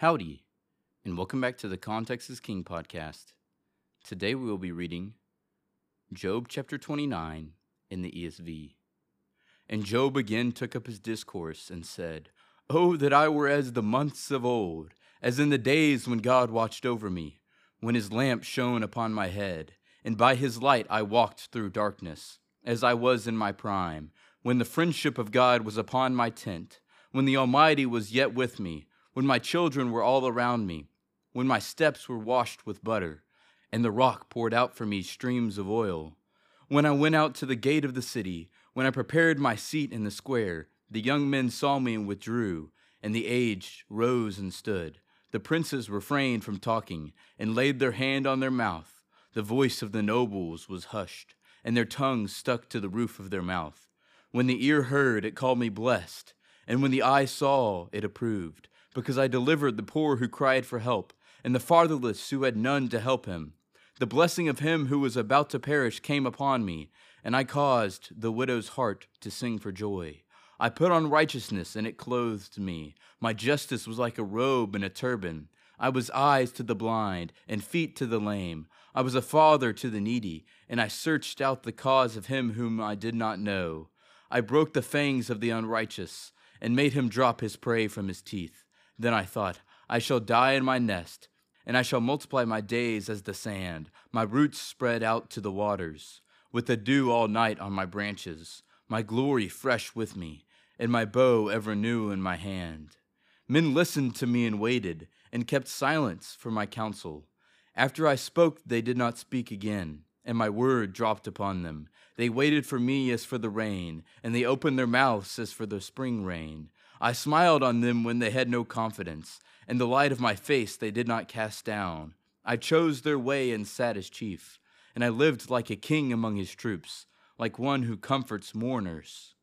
Howdy, and welcome back to the Context is King podcast. Today we will be reading Job chapter 29 in the ESV. And Job again took up his discourse and said, Oh, that I were as the months of old, as in the days when God watched over me, when his lamp shone upon my head, and by his light I walked through darkness, as I was in my prime, when the friendship of God was upon my tent, when the Almighty was yet with me when my children were all around me, when my steps were washed with butter, and the rock poured out for me streams of oil. When I went out to the gate of the city, when I prepared my seat in the square, the young men saw me and withdrew, and the aged rose and stood. The princes refrained from talking, and laid their hand on their mouth. The voice of the nobles was hushed, and their tongues stuck to the roof of their mouth. When the ear heard, it called me blessed, and when the eye saw, it approved because I delivered the poor who cried for help, and the fatherless who had none to help him. The blessing of him who was about to perish came upon me, and I caused the widow's heart to sing for joy. I put on righteousness, and it clothed me. My justice was like a robe and a turban. I was eyes to the blind, and feet to the lame. I was a father to the needy, and I searched out the cause of him whom I did not know. I broke the fangs of the unrighteous, and made him drop his prey from his teeth. Then I thought, I shall die in my nest, and I shall multiply my days as the sand, my roots spread out to the waters, with the dew all night on my branches, my glory fresh with me, and my bow ever new in my hand. Men listened to me and waited, and kept silence for my counsel. After I spoke, they did not speak again, and my word dropped upon them. They waited for me as for the rain, and they opened their mouths as for the spring rain. I smiled on them when they had no confidence, and the light of my face they did not cast down. I chose their way and sat as chief, and I lived like a king among his troops, like one who comforts mourners.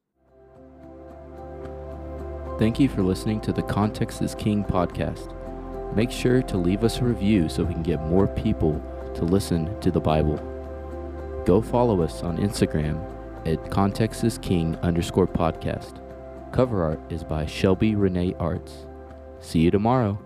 Thank you for listening to the Context is King podcast. Make sure to leave us a review so we can get more people to listen to the Bible. Go follow us on Instagram at Context is King underscore podcast. Cover art is by Shelby Renee Arts. See you tomorrow.